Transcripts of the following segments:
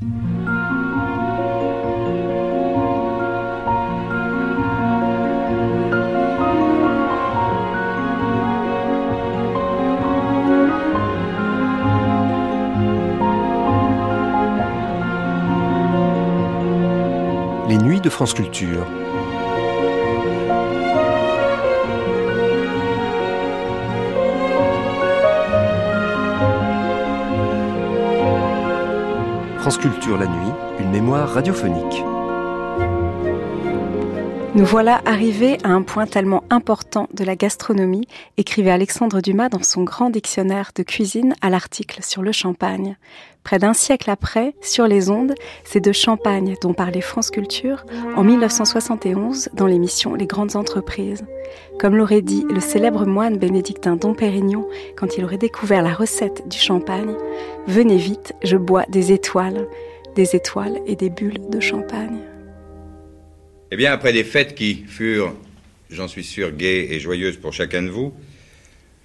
Les nuits de France Culture. France Culture la nuit, une mémoire radiophonique. Nous voilà arrivés à un point tellement important de la gastronomie, écrivait Alexandre Dumas dans son grand dictionnaire de cuisine à l'article sur le champagne. Près d'un siècle après, sur les ondes, c'est de champagne dont parlait France Culture en 1971 dans l'émission Les grandes entreprises. Comme l'aurait dit le célèbre moine bénédictin Dom Pérignon quand il aurait découvert la recette du champagne, Venez vite, je bois des étoiles, des étoiles et des bulles de champagne. Eh bien, après des fêtes qui furent, j'en suis sûr, gaies et joyeuses pour chacun de vous,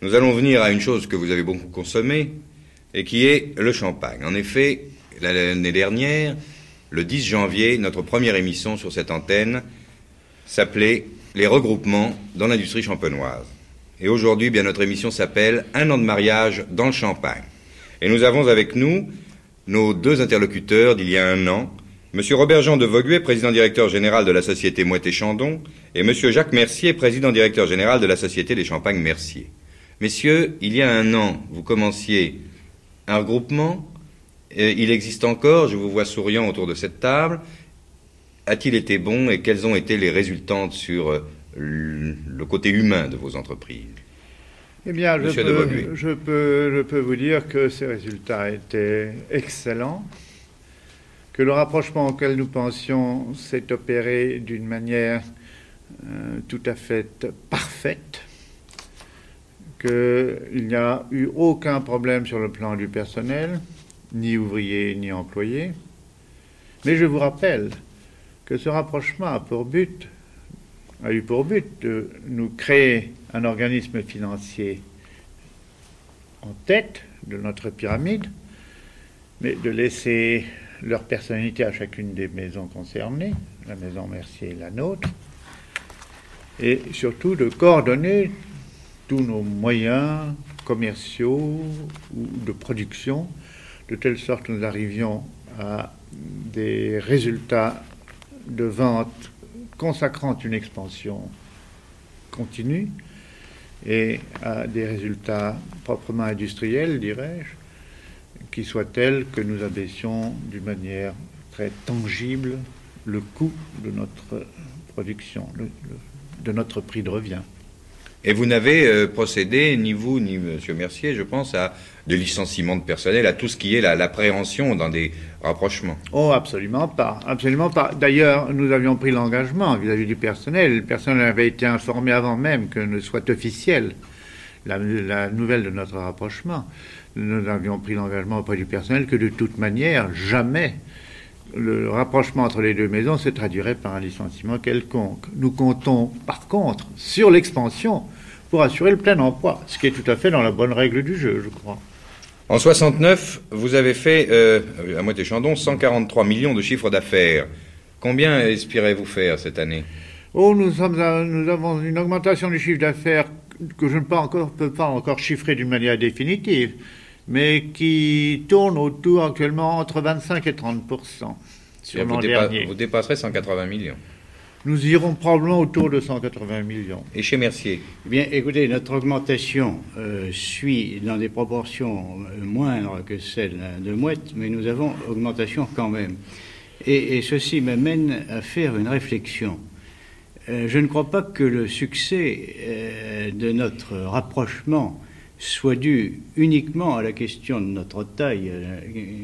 nous allons venir à une chose que vous avez beaucoup consommée et qui est le champagne. En effet, l'année dernière, le 10 janvier, notre première émission sur cette antenne s'appelait Les regroupements dans l'industrie champenoise. Et aujourd'hui, bien, notre émission s'appelle Un an de mariage dans le champagne. Et nous avons avec nous nos deux interlocuteurs d'il y a un an, Monsieur Robert Jean de Vauguet, président directeur général de la société Moët et Chandon, et Monsieur Jacques Mercier, président directeur général de la société des Champagnes Mercier. Messieurs, il y a un an, vous commenciez un regroupement. il existe encore, je vous vois souriant autour de cette table. A-t-il été bon et quels ont été les résultats sur euh, le côté humain de vos entreprises? Eh bien, je peux, je peux, je peux vous dire que ces résultats étaient excellents que le rapprochement auquel nous pensions s'est opéré d'une manière euh, tout à fait parfaite, qu'il n'y a eu aucun problème sur le plan du personnel, ni ouvrier ni employé. Mais je vous rappelle que ce rapprochement a a eu pour but de nous créer un organisme financier en tête de notre pyramide, mais de laisser leur personnalité à chacune des maisons concernées, la maison Mercier et la nôtre, et surtout de coordonner tous nos moyens commerciaux ou de production, de telle sorte que nous arrivions à des résultats de vente consacrant une expansion continue et à des résultats proprement industriels, dirais-je, qui soit telle que nous abaissions d'une manière très tangible le coût de notre production, de notre prix de revient. Et vous n'avez euh, procédé, ni vous, ni M. Mercier, je pense, à de licenciement de personnel, à tout ce qui est l'appréhension dans des rapprochements. Oh, absolument pas. Absolument pas. D'ailleurs, nous avions pris l'engagement vis-à-vis du personnel. Le personnel avait été informé avant même que ne soit officiel la, la nouvelle de notre rapprochement nous avions pris l'engagement auprès du personnel que de toute manière, jamais le rapprochement entre les deux maisons se traduirait par un licenciement quelconque. Nous comptons par contre sur l'expansion pour assurer le plein emploi, ce qui est tout à fait dans la bonne règle du jeu, je crois. En 69, vous avez fait, euh, à moitié Chandon, 143 millions de chiffres d'affaires. Combien espérez-vous faire cette année? Oh, nous, sommes nous avons une augmentation du chiffre d'affaires que je ne peux, encore, peux pas encore chiffrer d'une manière définitive mais qui tourne autour actuellement entre 25 et 30% sur l'an dernier. Vous dépasserez 180 millions. Nous irons probablement autour de 180 millions. Et chez Mercier eh Bien, écoutez, notre augmentation euh, suit dans des proportions euh, moindres que celle de Mouette, mais nous avons augmentation quand même. Et, ceci m'amène à faire une réflexion. Euh, je ne crois pas que le succès de notre rapprochement soit dû uniquement à la question de notre taille.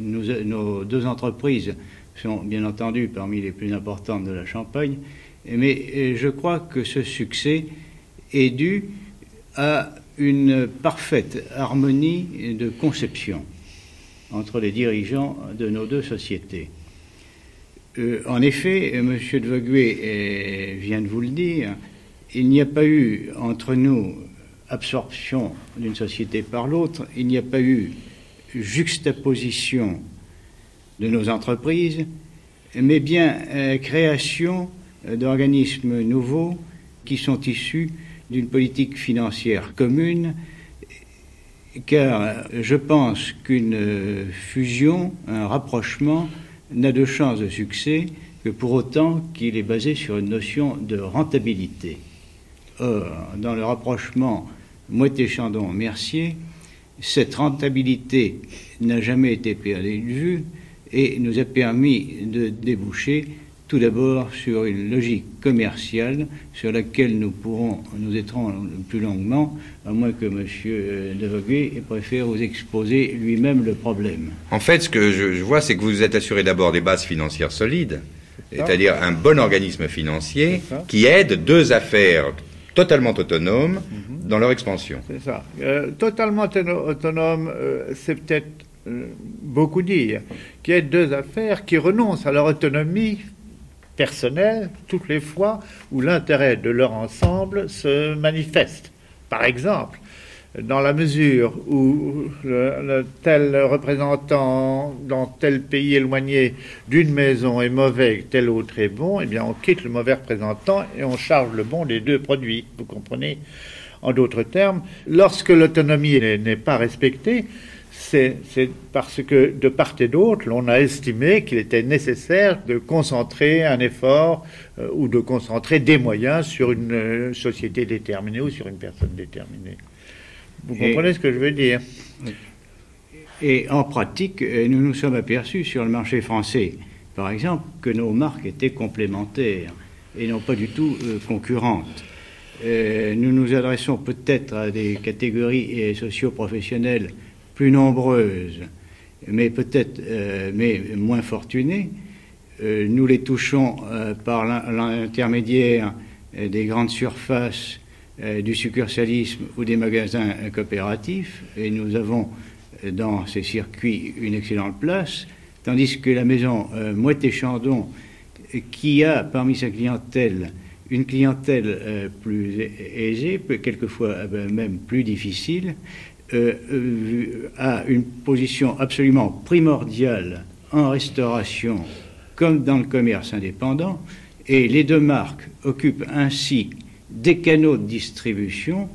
nos deux entreprises sont bien entendu parmi les plus importantes de la Champagne, mais je crois que ce succès est dû à une parfaite harmonie de conception entre les dirigeants de nos deux sociétés. Euh, en effet, M. de Voguet euh, vient de vous le dire, il n'y a pas eu entre nous absorption d'une société par l'autre, il n'y a pas eu juxtaposition de nos entreprises, mais bien euh, création d'organismes nouveaux qui sont issus d'une politique financière commune, car je pense qu'une fusion, un rapprochement, n'a de chance de succès que pour autant qu'il est basé sur une notion de rentabilité. Or, dans le rapprochement Moët-Chandon-Mercier, cette rentabilité n'a jamais été perdue de vue et nous a permis de déboucher tout d'abord sur une logique commerciale sur laquelle nous pourrons nous étendre plus longuement, à moins que M. Devoguet préfère vous exposer lui-même le problème. En fait, ce que je vois, c'est que vous êtes assuré d'abord des bases financières solides, c'est-à-dire un bon organisme financier qui aide deux affaires totalement autonomes mhm. dans leur expansion. C'est ça. Euh, totalement autonome, euh, c'est peut-être euh, beaucoup dire, qui aident deux affaires qui renoncent à leur autonomie personnelle toutes les fois où l'intérêt de leur ensemble se manifeste. Par exemple, dans la mesure où tel représentant dans tel pays éloigné d'une maison est mauvais, tel autre est bon, eh bien on quitte le mauvais représentant et on charge le bon des deux produits. Vous comprenez? En d'autres termes, lorsque l'autonomie n'est pas respectée, c'est parce que de part et d'autre, l'on a estimé qu'il était nécessaire de concentrer un effort euh, ou de concentrer des moyens sur une euh, société déterminée ou sur une personne déterminée. Vous comprenez ce que je veux dire? Et en pratique, euh, nous nous sommes aperçus sur le marché français, par exemple, que nos marques étaient complémentaires et non pas du tout euh, concurrentes. Nous nous adressons peut-être à des catégories socio-professionnelles plus nombreuses, mais peut-être mais moins fortunées. nous les touchons par l'intermédiaire des grandes surfaces euh, du succursalisme ou des magasins coopératifs, et nous avons euh, dans ces circuits une excellente place, tandis que la maison euh, et Chandon, qui a parmi sa clientèle une clientèle euh, plus aisée, quelquefois même plus difficile, a une position absolument primordiale en restauration comme dans le commerce indépendant, et les deux marques occupent ainsi des canaux de distribution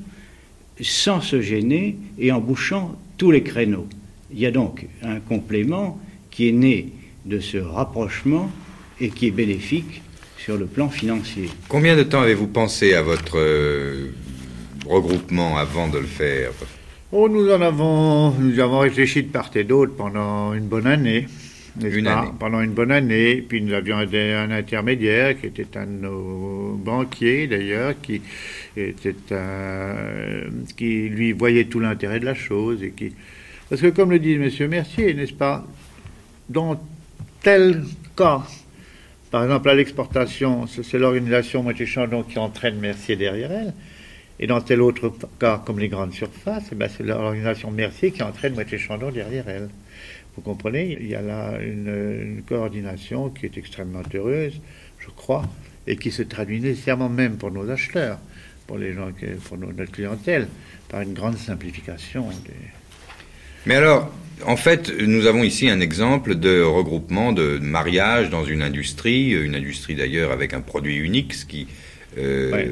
sans se gêner et en bouchant tous les créneaux. Il y a donc un complément qui est né de ce rapprochement et qui est bénéfique sur le plan financier. Combien de temps avez-vous pensé à votre euh, regroupement avant de le faire? Oh, nous en avons, nous avons réfléchi de part et d'autre pendant une bonne année. Une année. Pendant une bonne année. Puis nous avions un, intermédiaire qui était un de nos banquiers d'ailleurs, qui était qui lui voyait tout l'intérêt de la chose et qui parce que comme le dit M. Mercier, n'est-ce pas, dans tel cas, par exemple à l'exportation, c'est l'organisation Moitié Chandon qui entraîne Mercier derrière elle. Et dans tel autre cas, comme les grandes surfaces, eh ben, c'est l'organisation Mercier qui entraîne Moitié Chandon derrière elle. Vous comprenez Il y a là une, coordination qui est extrêmement heureuse, je crois, et qui se traduit nécessairement même pour nos acheteurs, pour les gens, pour notre clientèle, par une grande simplification. Mais alors, en fait, nous avons ici un exemple de regroupement, de mariage dans une industrie, une industrie d'ailleurs avec un produit unique, ce qui euh,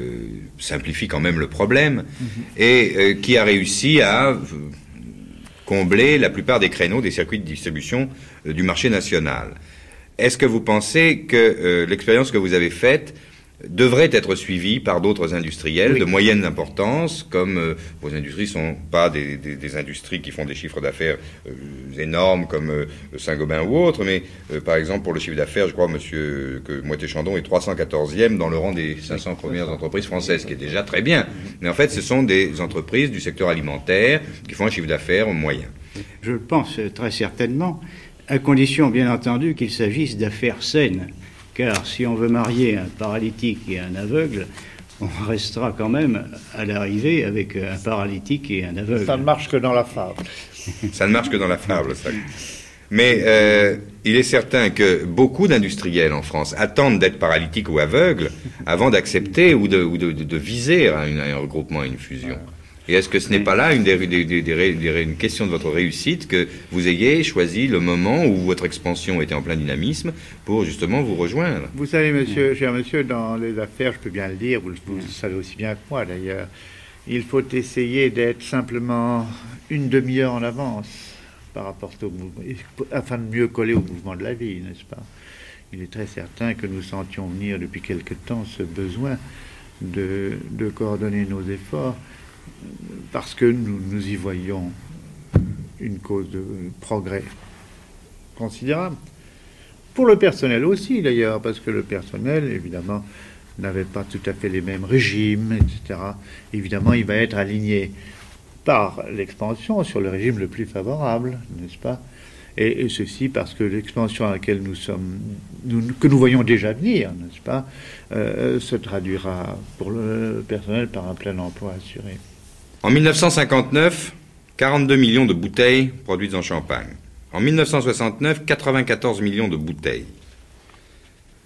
simplifie quand même le problème, mm-hmm. et euh, qui a réussi à combler la plupart des créneaux des circuits de distribution euh, du marché national. Est-ce que vous pensez que euh, l'expérience que vous avez faite devrait être suivi par d'autres industriels de moyenne importance, comme euh, vos industries ne sont pas des, industries qui font des chiffres d'affaires euh, énormes comme euh, Saint-Gobain ou autre, mais par exemple pour le chiffre d'affaires, je crois monsieur, que Moitié-Chandon est 314e dans le rang des 500 premières entreprises françaises, ce qui est déjà très bien. Mais en fait, ce sont des entreprises du secteur alimentaire qui font un chiffre d'affaires moyen. Je pense très certainement, à condition bien entendu qu'il s'agisse d'affaires saines car si on veut marier un paralytique et un aveugle, on restera quand même à l'arrivée avec un paralytique et un aveugle. Ça ne marche que dans la fable. ça ne marche que dans la fable, ça. Mais euh, il est certain que beaucoup d'industriels en France attendent d'être paralytiques ou aveugles avant d'accepter ou, de, viser un, regroupement, une fusion. Et est-ce que ce n'est pas là une, des, des- des- des- une question de votre réussite que vous ayez choisi le moment où votre expansion était en plein dynamisme pour justement vous rejoindre? Vous savez, monsieur, cher monsieur, dans les affaires, je peux bien le dire, vous, le- vous le savez aussi bien que moi d'ailleurs, il faut essayer d'être simplement une demi-heure en avance par rapport au mouvement, afin de mieux coller au mouvement de la vie, n'est-ce pas? Il est très certain que nous sentions venir depuis quelque temps ce besoin de, de coordonner nos efforts parce que nous, y voyons une cause de progrès considérable. Pour le personnel aussi, d'ailleurs, parce que le personnel, évidemment, n'avait pas tout à fait les mêmes régimes, etc. Évidemment, il va être aligné par l'expansion sur le régime le plus favorable, n'est-ce pas? Et, ceci parce que l'expansion à laquelle nous sommes, que nous voyons déjà venir, n'est-ce pas, euh, se traduira pour le personnel par un plein emploi assuré. En 1959, 42 millions de bouteilles produites en Champagne. En 1969, 94 millions de bouteilles.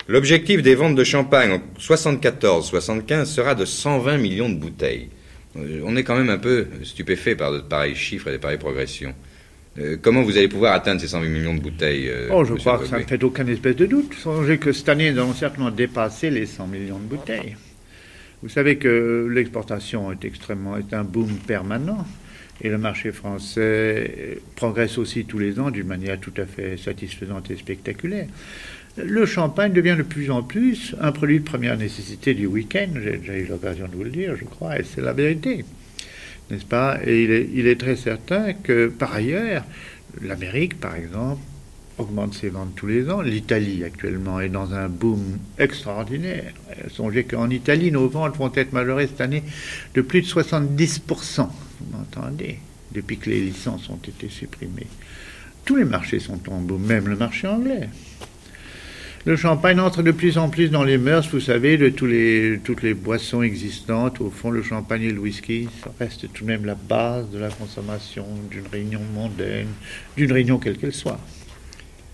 L'objectif des ventes de champagne en 74-75 sera de 120 millions de bouteilles. Euh, On est quand même un peu stupéfait par de pareils chiffres et de pareilles progressions. Euh, comment vous allez pouvoir atteindre ces 120 millions de bouteilles euh, Oh, je crois que ça ne fait aucune espèce de doute. Songez que cette année, nous allons certainement dépasser les 100 millions de bouteilles. Vous savez que l'exportation est extrêmement, est un boom permanent. Et le marché français progresse aussi tous les ans d'une manière tout à fait satisfaisante et spectaculaire. Le champagne devient de plus en plus un produit de première nécessité du week-end. J'ai déjà eu l'occasion de vous le dire, je crois, et c'est la vérité. N'est-ce pas? Et il est, il est très certain que, par ailleurs, l'Amérique, par exemple, augmente ses ventes tous les ans. L'Italie, actuellement, est dans un boom extraordinaire. Euh, Songez qu'en Italie, nos ventes vont être majorées cette année de plus de 70%. Vous m'entendez? Depuis que les licences ont été supprimées. Tous les marchés sont en boom, même le marché anglais. Le champagne entre de plus en plus dans les mœurs, vous savez, de tous les, toutes les boissons existantes. Au fond, le champagne et le whisky, ça reste tout de même la base de la consommation d'une réunion mondaine, d'une réunion quelle qu'elle soit.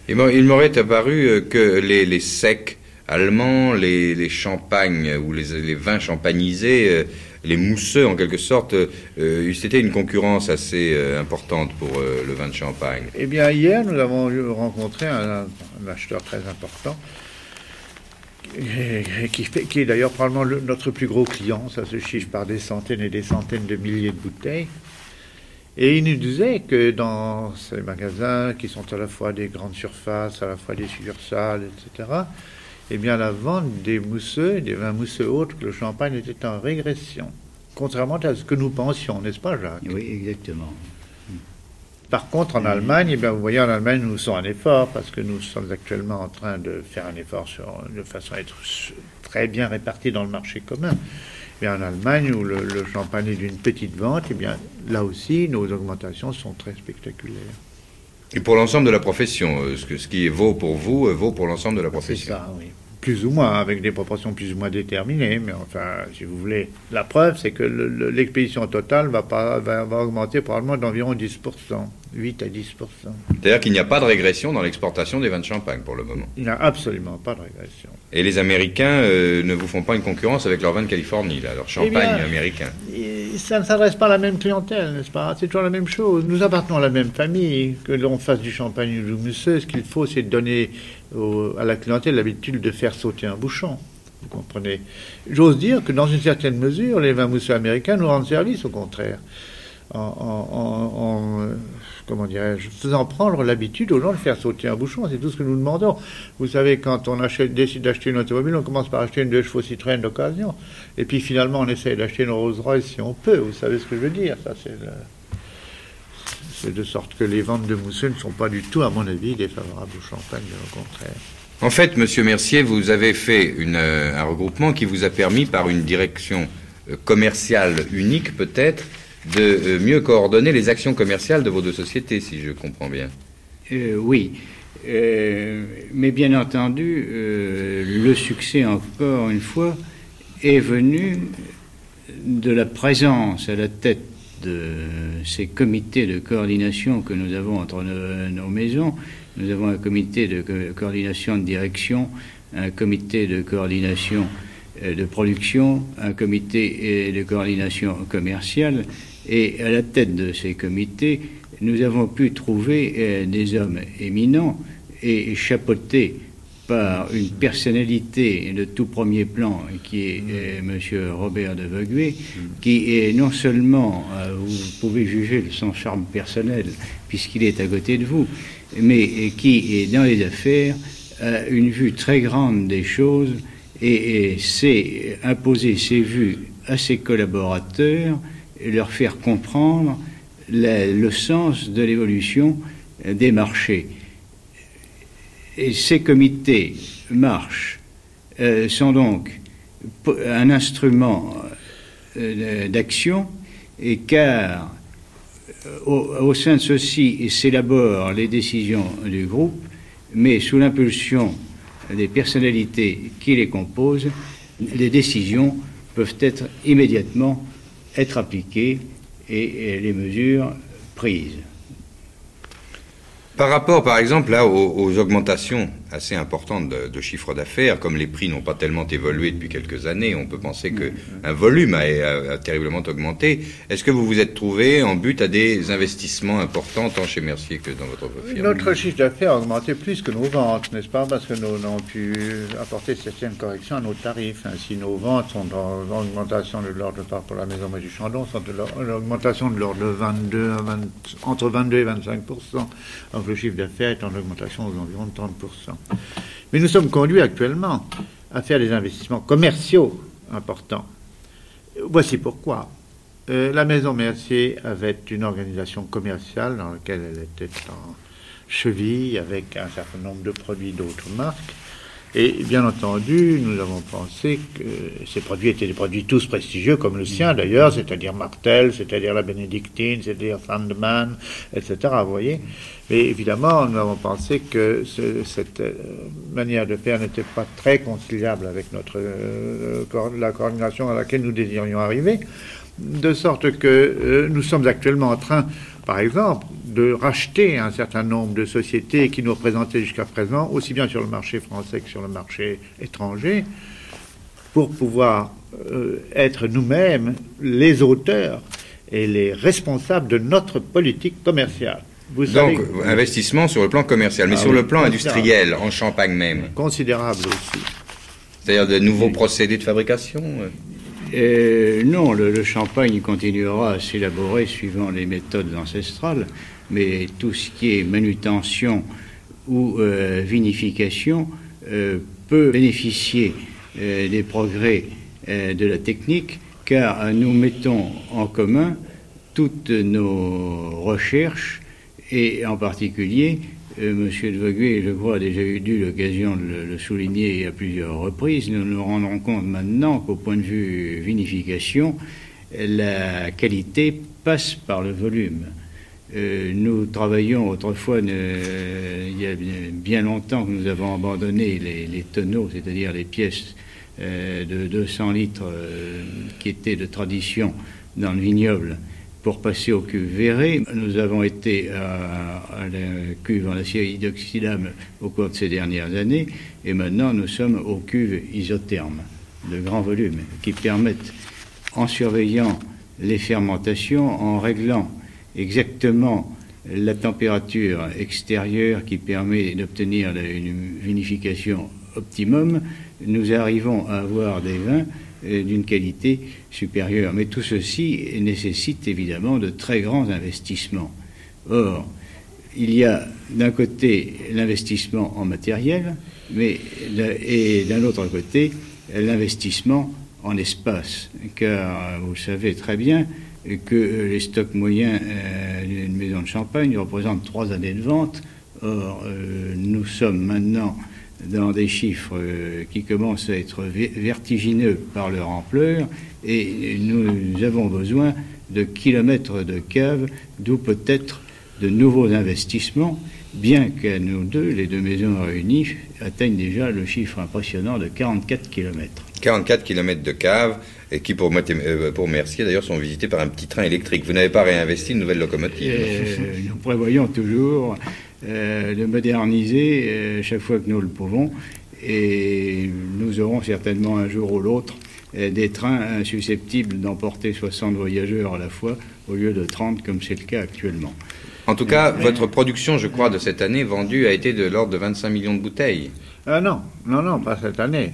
Il m'aurait apparu euh, que les, secs allemands, les, champagnes ou les, vins champagnisés, euh, les mousseux en quelque sorte, euh, c'était une concurrence assez euh, importante pour euh, le vin de champagne. Eh bien, hier, nous avons rencontré un, acheteur très important, qui, est d'ailleurs probablement le- notre plus gros client. Ça se chiffre par des centaines et des centaines de milliers de bouteilles. Et il nous disait que dans ces magasins, qui sont à la fois des grandes surfaces, à la fois des succursales, etc., eh bien, la vente des mousseux, des vins mousseux autres que le champagne était en régression. Contrairement à ce que nous pensions, n'est-ce pas, Jacques? Oui, exactement. par contre, en Allemagne, eh bien, vous voyez, en Allemagne, nous faisons un effort parce que nous sommes actuellement en train de faire un effort sur, de façon à être très bien répartis dans le marché commun. Bien, en Allemagne, où le, le champagne est d'une petite vente, eh bien, là aussi, nos augmentations sont très spectaculaires. Et pour l'ensemble de la profession, euh, ce, que, ce qui vaut pour vous, euh, vaut pour l'ensemble de la C'est profession. ça, oui. Plus ou moins, avec des proportions plus ou moins déterminées, mais enfin, si vous voulez. La preuve, c'est que le- le- l'expédition totale va, pas, va, va augmenter probablement d'environ 10%, 8 à 10%. C'est-à-dire qu'il n'y a pas de régression dans l'exportation des vins de champagne pour le moment. Il n'y a absolument pas de régression. Et les Américains euh, ne vous font pas une concurrence avec leur vin de Californie, là, leur champagne Eh bien, américain. Et ça ne s'adresse pas à la même clientèle, n'est-ce pas? C'est toujours la même chose. Nous appartenons à la même famille. Que l'on fasse du champagne ou du mousseux, ce qu'il faut, c'est donner à la clientèle l'habitude de faire sauter un bouchon. Vous comprenez? J'ose dire que dans une certaine mesure, les vins mousseux américains nous rendent service, au contraire. En, en- en- en, comment dirais-je, faisant prendre l'habitude aux gens de faire sauter un bouchon, c'est tout ce que nous demandons. Vous savez, quand on achète, décide d'acheter une automobile, on commence par acheter une deux chevaux Citroën d'occasion. Et puis finalement, on essaye d'acheter une Rolls Royce si on peut. Vous savez ce que je veux dire Ça, c'est le- c'est de sorte que les ventes de mousseux ne sont pas du tout, à mon avis, défavorables au champagne, bien au contraire. En fait, Monsieur Mercier, vous avez fait un regroupement qui vous a permis, par une direction euh, commerciale unique peut-être, de euh, mieux coordonner les actions commerciales de vos deux sociétés, si je comprends bien. Euh, oui. Euh, mais bien entendu, le succès, encore une fois, est venu de la présence à la tête de ces comités de coordination que nous avons entre nos, maisons. Nous avons un comité de co- coordination de direction, un comité de coordination de production, un comité de coordination commerciale Et à la tête de ces comités, nous avons pu trouver des hommes éminents et chapeautés par une personnalité de tout premier plan qui est M. Robert de Voguet, qui est non seulement, vous pouvez juger son charme personnel puisqu'il est à côté de vous, mais qui est dans les affaires a une vue très grande des choses et, sait imposer ses vues à ses collaborateurs et leur faire comprendre le sens de l'évolution des marchés. Ces comités marches euh, sont donc un instrument euh, d'action, et car euh, au, sein de ceci s'élaborent les décisions du groupe, mais sous l'impulsion des personnalités qui les composent, les décisions peuvent être immédiatement être appliquées et les mesures prises. Par rapport, par exemple, aux, augmentations assez importante de, chiffre d'affaires, comme les prix n'ont pas tellement évolué depuis quelques années, on peut penser mm. qu'un volume a, a, terriblement augmenté. Est-ce que vous vous êtes trouvé en but à des investissements importants, tant chez Mercier que dans votre firme? Notre chiffre d'affaires a augmenté plus que nos ventes, n'est-ce pas? Parce que nous avons pu apporter certaines corrections à nos tarifs. Si nos ventes sont en augmentation de l'ordre, pour la maison du Chandon, sont de l'augmentation de l'ordre de 22 à 20, entre 22 et 25 donc le chiffre d'affaires est en augmentation d'environ 30%. Mais nous sommes conduits actuellement à faire des investissements commerciaux importants. Voici pourquoi. Euh, la maison Mercier avait une organisation commerciale dans laquelle elle était en cheville avec un certain nombre de produits d'autres marques. Et bien entendu, nous avons pensé que ces produits étaient des produits tous prestigieux, comme le sien d'ailleurs, c'est-à-dire Martel, c'est-à-dire la Bénédictine, c'est-à-dire Sandman, etc. Vous voyez Mais évidemment, nous avons pensé que cette euh, manière de faire n'était pas très conciliable avec notre, euh, la coordination à laquelle nous désirions arriver, de sorte que euh, nous sommes actuellement en train par exemple, de racheter un certain nombre de sociétés qui nous représentaient jusqu'à présent, aussi bien sur le marché français que sur le marché étranger, pour pouvoir euh, être nous-mêmes les auteurs et les responsables de notre politique commerciale. Vous Donc, investissement sur le plan commercial, mais ah sur le plan industriel, en Champagne même. Considérable aussi. C'est-à-dire de nouveaux procédés de fabrication euh non, le, champagne continuera à s'élaborer suivant les méthodes ancestrales, mais tout ce qui est manutention ou euh, vinification euh, peut bénéficier des progrès de la technique, car nous mettons en commun toutes nos recherches et en particulier Monsieur de Voguet, je crois, a déjà eu l'occasion de le, souligner à plusieurs reprises. Nous nous rendons compte maintenant qu'au point de vue vinification, la qualité passe par le volume. Euh, nous travaillions autrefois, il y a bien longtemps que nous avons abandonné les, tonneaux, c'est-à-dire les pièces euh, de 200 litres qui étaient de tradition dans le vignoble pour passer aux cuves verrées. Nous avons été à, la cuve en acier inoxydable au cours de ces dernières années et maintenant nous sommes aux cuves isothermes de grand volume qui permettent, en surveillant les fermentations, en réglant exactement la température extérieure qui permet d'obtenir une vinification optimum, nous arrivons à avoir des vins d'une qualité supérieure. Mais tout ceci nécessite évidemment de très grands investissements. Or, il y a d'un côté l'investissement en matériel, mais, et d'un autre côté l'investissement en espace, car vous savez très bien que les stocks moyens euh, d'une maison de champagne représentent trois années de vente. Or, euh, nous sommes maintenant dans des chiffres euh, qui commencent à être vertigineux par leur ampleur et nous avons besoin de kilomètres de caves, d'où peut-être de nouveaux investissements, bien qu'à nous deux, les deux maisons réunies atteignent déjà le chiffre impressionnant de 44 kilomètres. 44 kilomètres de caves, et qui pour, euh, pour Mercier d'ailleurs sont visités par un petit train électrique. Vous n'avez pas réinvesti une nouvelle locomotive Nous prévoyons toujours euh, de moderniser euh, chaque fois que nous le pouvons. Et nous aurons certainement un jour ou l'autre des trains susceptibles d'emporter 60 voyageurs à la fois au lieu de 30 comme c'est le cas actuellement. En tout cas, votre production, je crois, de cette année vendue a été de l'ordre de 25 millions de bouteilles. Ah non, non, non, pas cette année.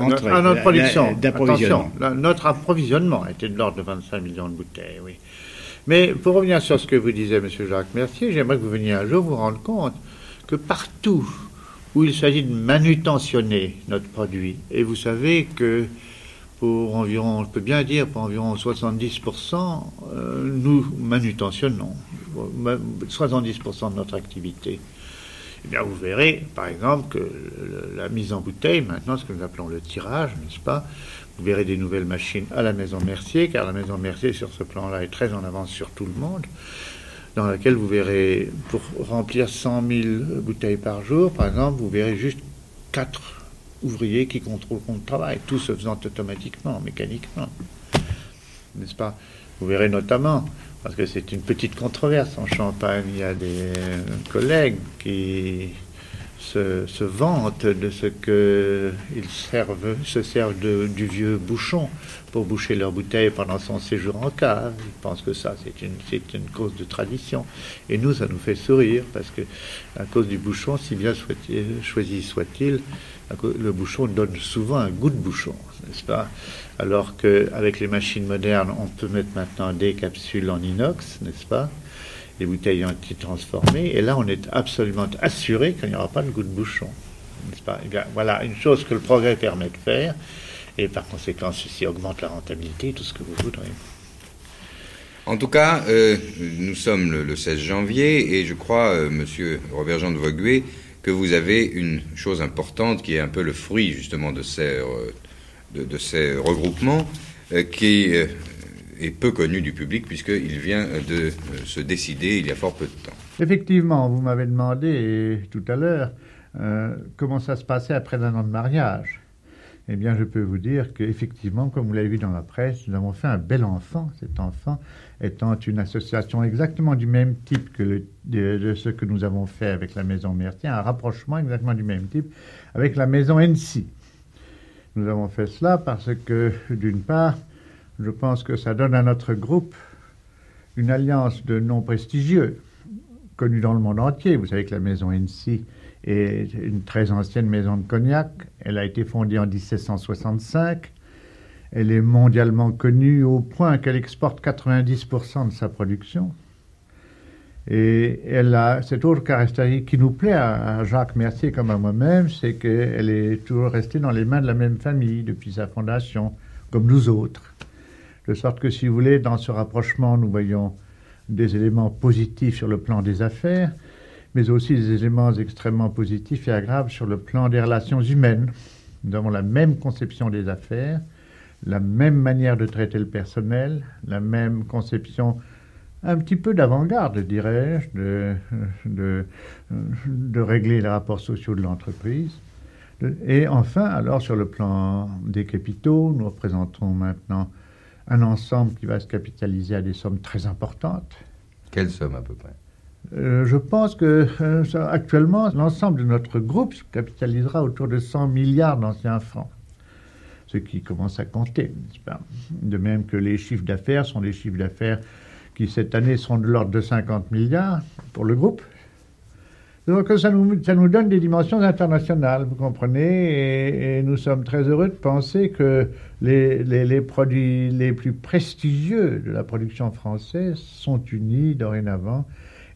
Entre, notre, notre production, d'approvisionnement. attention, notre approvisionnement a été de l'ordre de 25 millions de bouteilles, oui. Mais pour revenir sur ce que vous disiez, Monsieur Jacques Mercier, j'aimerais que vous veniez un jour vous rendre compte que partout où il s'agit de manutentionner notre produit, et vous savez que pour environ, je peux bien dire, pour environ 70%, euh, nous manutentionnons 70% de notre activité. Eh bien, vous verrez, par exemple, que la mise en bouteille, maintenant, ce que nous appelons le tirage, n'est-ce pas Vous verrez des nouvelles machines à la Maison Mercier, car la Maison Mercier, sur ce plan-là, est très en avance sur tout le monde, dans laquelle vous verrez, pour remplir 100 000 bouteilles par jour, par exemple, vous verrez juste 4 ouvriers qui contrôlent le travail, tout se faisant automatiquement, mécaniquement. N'est-ce pas? Vous verrez notamment, parce que c'est une petite controverse en Champagne, il y a des collègues qui se, vantent de ce qu'ils servent, se servent du vieux bouchon pour boucher leur bouteille pendant son séjour en cave. Ils pensent que ça, c'est une, cause de tradition. Et nous, ça nous fait sourire, parce que à cause du bouchon, si bien choisi soit-il, le bouchon donne souvent un goût de bouchon, n'est-ce pas? Alors qu'avec les machines modernes, on peut mettre maintenant des capsules en inox, n'est-ce pas? Les bouteilles ont été transformées, et là, on est absolument assuré qu'il n'y aura pas de goût de bouchon, eh Voilà une chose que le progrès permet de faire, et par conséquent, ceci augmente la rentabilité, tout ce que vous voudrez. En tout cas, euh, nous sommes le, 16 janvier et je crois, euh, Monsieur Robert Jean de Voguet, que vous avez une chose importante qui est un peu le fruit justement de ces, euh, de, ces regroupements, qui est peu connu du public puisqu'il vient de se décider il y a fort peu de temps. Effectivement, vous m'avez demandé tout à l'heure comment ça se passait après un an de mariage. Eh bien, je peux vous dire qu'effectivement, comme vous l'avez vu dans la presse, nous avons fait un bel enfant. Cet enfant étant une association exactement du même type que de, ce que nous avons fait avec la maison Mertier, un rapprochement exactement du même type avec la maison NC. Nous avons fait cela parce que, d'une part, je pense que ça donne à notre groupe une alliance de noms prestigieux, connus dans le monde entier. Vous savez que la maison NC est une très ancienne maison de cognac. Elle a été fondée en 1765. Elle est mondialement connue au point qu'elle exporte 90% de sa production. Et elle a cette autre caractéristique qui nous plaît à Jacques Mercier comme à moi-même, c'est qu'elle est toujours restée dans les mains de la même famille depuis sa fondation, comme nous autres. De sorte que, si vous voulez, dans ce rapprochement, nous voyons des éléments positifs sur le plan des affaires, mais aussi des éléments extrêmement positifs et agréables sur le plan des relations humaines. Nous avons la même conception des affaires, la même manière de traiter le personnel, la même conception un petit peu d'avant-garde, dirais-je, de, de, de, régler les rapports sociaux de l'entreprise. Et enfin, alors sur le plan des capitaux, nous représentons maintenant un ensemble qui va se capitaliser à des sommes très importantes. Quelles sommes à peu près? Euh, Je pense que euh, actuellement, l'ensemble de notre groupe se capitalisera autour de 100 milliards d'anciens francs ce qui commence à compter. Pas? De même que les chiffres d'affaires sont des chiffres d'affaires qui cette année sont de l'ordre de 50 milliards pour le groupe. Donc ça nous, donne des dimensions internationales, vous comprenez, et, nous sommes très heureux de penser que les, les, produits les plus prestigieux de la production française sont unis dorénavant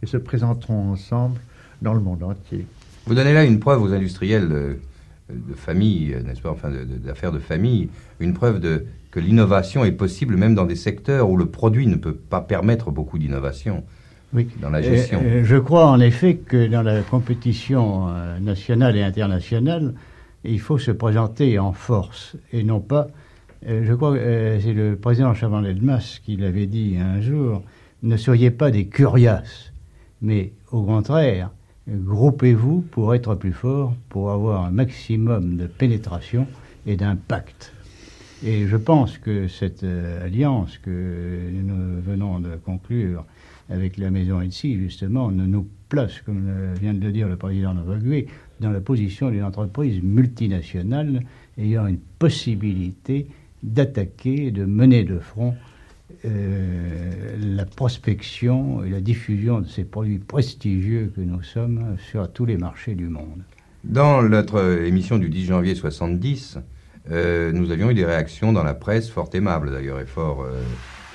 et se présenteront ensemble dans le monde entier. Vous donnez là une preuve aux industriels de famille, n'est-ce pas, enfin d'affaires de, famille, une preuve de, que l'innovation est possible même dans des secteurs où le produit ne peut pas permettre beaucoup d'innovation. Oui. Dans la gestion. je crois en effet que dans la compétition euh, nationale et internationale, il faut se présenter en force et non pas. Euh, je crois que euh, c'est le président Chaban-Delmas qui l'avait dit un jour ne soyez pas des curiaces, mais au contraire, groupez-vous pour être plus fort, pour avoir un maximum de pénétration et d'impact. Et je pense que cette alliance que nous venons de conclure avec la maison ici, justement, nous place, comme vient de le dire le président Novagué, dans la position d'une entreprise multinationale ayant une possibilité d'attaquer, de mener de front la prospection et la diffusion de ces produits prestigieux que nous sommes sur tous les marchés du monde. Dans notre émission du 10 janvier 70, euh, nous avions eu des réactions dans la presse fort aimables d'ailleurs et fort euh,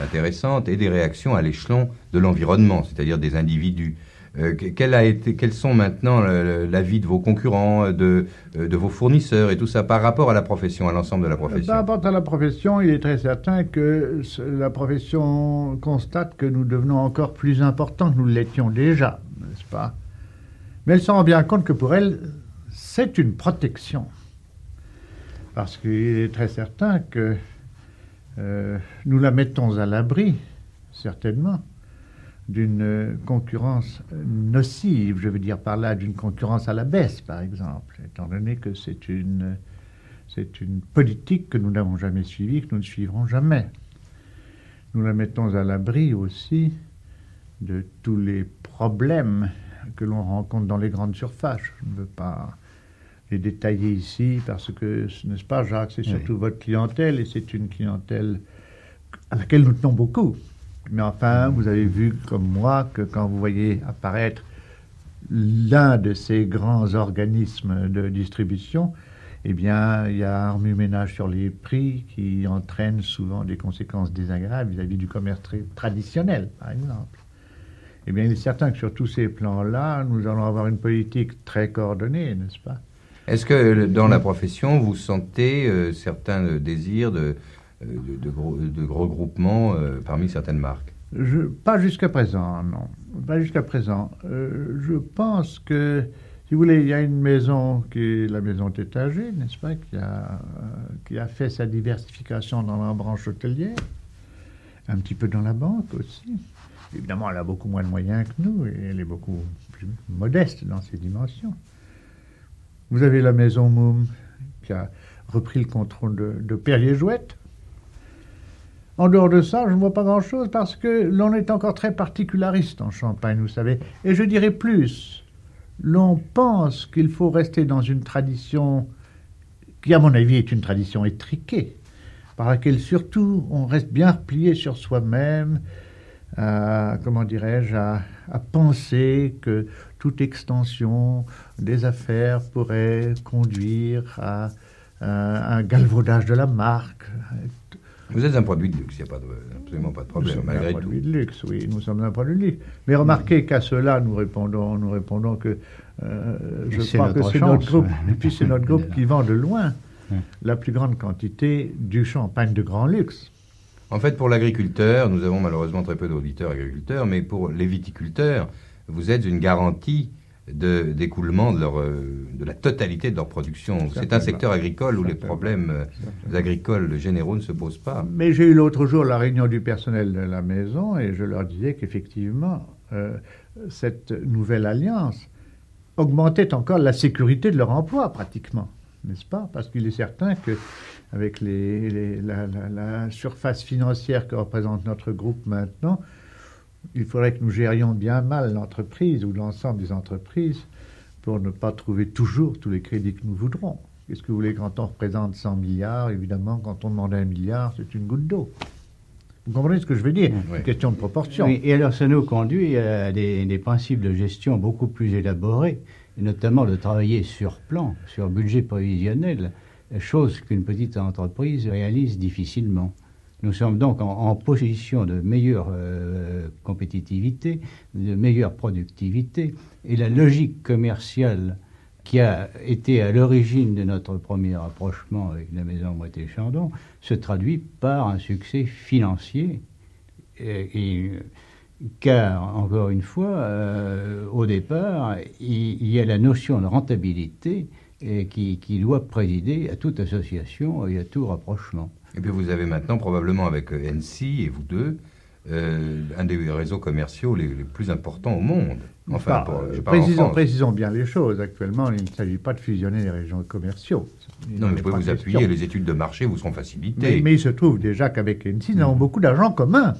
intéressantes, et des réactions à l'échelon de l'environnement, c'est-à-dire des individus. Euh, quels sont maintenant l'avis de vos concurrents, de, de, vos fournisseurs et tout ça par rapport à la profession, à l'ensemble de la profession? Par rapport à la profession, il est très certain que la profession constate que nous devenons encore plus importants que nous l'étions déjà, n'est-ce pas? Mais elle s'en rend bien compte que pour elle, c'est une protection. Parce qu'il est très certain que euh, nous la mettons à l'abri, certainement, d'une concurrence nocive, je veux dire par là d'une concurrence à la baisse, par exemple, étant donné que c'est une, c'est une politique que nous n'avons jamais suivie, que nous ne suivrons jamais. Nous la mettons à l'abri aussi de tous les problèmes que l'on rencontre dans les grandes surfaces. Je ne veux pas les détailler ici parce que, n'est-ce pas, Jacques, c'est surtout votre clientèle et c'est une clientèle à laquelle nous tenons beaucoup. Mais enfin, vous avez vu comme moi que quand vous voyez apparaître l'un de ces grands organismes de distribution, eh bien, il y a un remue-ménage sur les prix qui entraîne souvent des conséquences désagréables vis-à-vis du commerce traditionnel, par exemple. Eh bien, il est certain que sur tous ces plans-là, nous allons avoir une politique très coordonnée, n'est-ce pas? Est-ce que dans la profession, vous sentez euh, certains désirs de, euh, gros, de regroupement euh, parmi certaines marques? Pas jusqu'à présent, non. Pas jusqu'à présent. je pense que, si vous voulez, il y a une maison qui est la maison Tétagé, n'est-ce pas, qui a, qui a fait sa diversification dans la branche hôtelière, un petit peu dans la banque aussi. Évidemment, elle a beaucoup moins de moyens que nous et elle est beaucoup plus modeste dans ses dimensions. Vous avez la maison Moum qui a repris le contrôle de, de Perrier-Jouette. En dehors de ça, je ne vois pas grand-chose parce que l'on est encore très particulariste en Champagne, vous savez. Et je dirais plus, l'on pense qu'il faut rester dans une tradition qui, à mon avis, est une tradition étriquée, par laquelle surtout on reste bien replié sur soi-même, comment dirais-je, à, penser que toute extension des affaires pourrait conduire à, un galvaudage de la marque. Vous êtes un produit de luxe, il n'y a pas absolument pas de problème, nous malgré un produit de luxe, oui, nous sommes un produit de luxe. Mais remarquez qu'à cela, nous répondons, nous répondons que euh, je crois que c'est notre groupe, et puis c'est notre groupe qui vend de loin la plus grande quantité du champagne de grand luxe. En fait, pour l'agriculteur, nous avons malheureusement très peu d'auditeurs agriculteurs, mais pour les viticulteurs, vous êtes une garantie d'écoulement de, leur, euh, de la totalité de leur production. C'est un secteur agricole où les problèmes euh, agricoles généraux ne se posent pas. Mais j'ai eu l'autre jour la réunion du personnel de la maison et je leur disais qu'effectivement, euh, cette nouvelle alliance augmentait encore la sécurité de leur emploi pratiquement, n'est-ce pas? Parce qu'il est certain que avec les, la, surface financière que représente notre groupe maintenant, il faudrait que nous gérions bien mal l'entreprise ou l'ensemble des entreprises pour ne pas trouver toujours tous les crédits que nous voudrons. Qu'est-ce que vous voulez quand on représente 100 milliards Évidemment, quand on demande un milliard, c'est une goutte d'eau. Vous comprenez ce que je veux dire? Une question de proportion. Oui, et alors ça nous conduit à des, des, principes de gestion beaucoup plus élaborés, et notamment de travailler sur plan, sur budget prévisionnel chose qu'une petite entreprise réalise difficilement. Nous sommes donc en, position de meilleure euh, compétitivité, de meilleure productivité, et la logique commerciale qui a été à l'origine de notre premier rapprochement avec la maison Moitié Chandon se traduit par un succès financier. Car, encore une fois, euh, au départ, il, y a la notion de rentabilité et qui, doit présider à toute association et à tout rapprochement. Et puis vous avez maintenant probablement avec euh, NC et vous deux euh, un des réseaux commerciaux les, plus importants au monde. Enfin, je précisons, précisons, bien les choses. Actuellement, il ne s'agit pas de fusionner les régions commerciaux. non, mais vous pouvez vous appuyer, les études de marché vous seront facilitées. Mais, il se trouve déjà qu'avec NC, nous avons beaucoup d'argent commun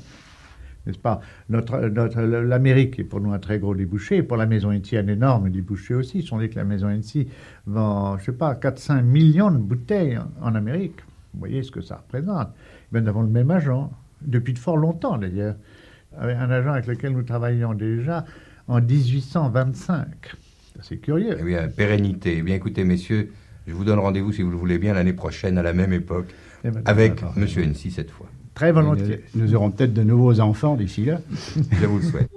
n'est-ce pas? Notre, L'Amérique est pour nous un très gros débouché, pour la maison NC un énorme débouché aussi. On dit que la maison NC vend, je sais pas, 4-5 millions de bouteilles en, Amérique. Vous voyez ce que ça représente. nous avons le même agent, depuis de fort longtemps d'ailleurs, un agent avec lequel nous travaillions déjà en 1825. C'est curieux. Eh bien, pérennité. Eh bien, écoutez, messieurs, je vous donne rendez-vous, si vous le voulez bien, l'année prochaine, à la même époque, eh ben, avec M. N.C. cette fois. Très volontiers. Nous, aurons peut-être de nouveaux enfants d'ici là. je vous le souhaite.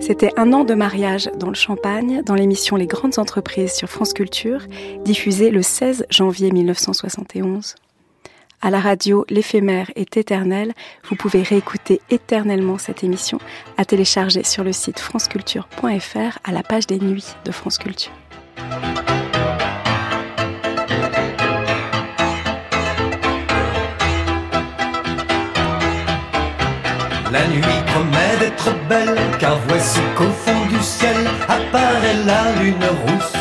C'était un an de mariage dans le Champagne, dans l'émission Les grandes entreprises sur France Culture, diffusée le 16 janvier 1971. À la radio, l'éphémère est éternel. Vous pouvez réécouter éternellement cette émission à télécharger sur le site franceculture.fr à la page des nuits de France Culture. La nuit promet d'être belle, car voici qu'au fond du ciel apparaît la lune rousse.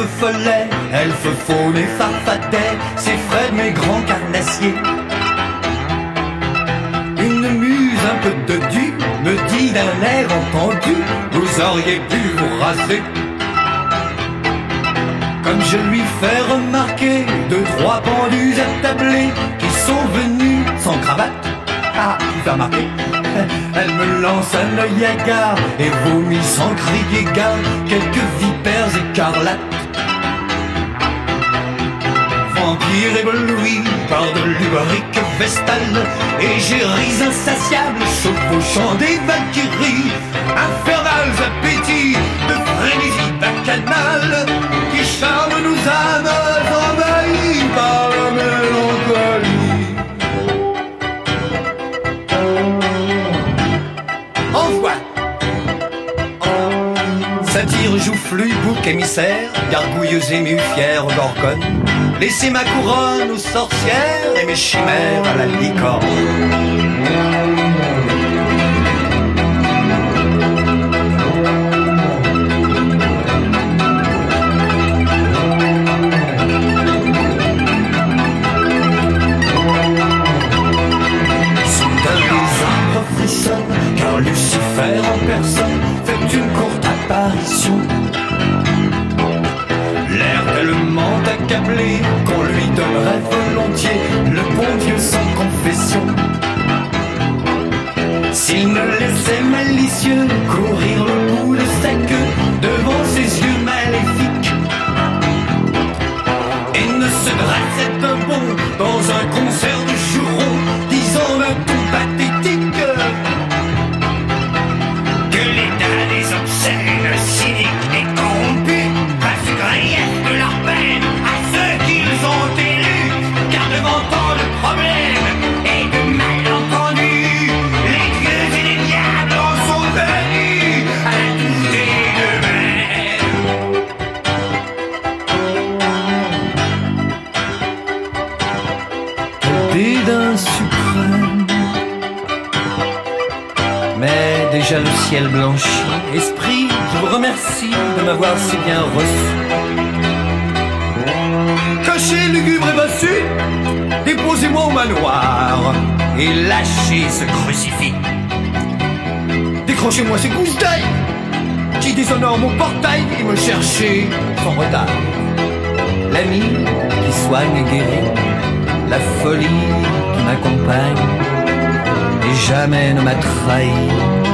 Feu follet, elfe faune et farfadet, c'est Fred mes grands carnassiers. Une muse un peu de du me dit d'un air entendu, vous auriez pu vous raser. Comme je lui fais remarquer deux, trois pendus attablés qui sont venus sans cravate. Ah, il va marquer. Elle me lance un œil hagard et vomit sans crier gare quelques vipères écarlates ébloui par de l'ubarique vestale, égéries insatiables chevauchant des valkyries, infernales appétits de frénésie bacchanale, qui charment nos âmes envahies par la. Joufflu, bouc émissaire, gargouilleuse émue, fière, gorgone Laissez ma couronne aux sorcières et mes chimères à la licorne. Le bon Dieu sans confession. S'il ne laissait malicieux courir le bout de sa queue ciel. Esprit, je vous remercie de m'avoir si bien reçu. Caché, lugubre et bossu, déposez-moi au manoir et lâchez ce crucifix. Décrochez-moi ces gousses d'ail qui déshonorent mon portail et me cherchez sans retard. L'ami qui soigne et guérit, la folie qui m'accompagne et jamais ne m'a trahi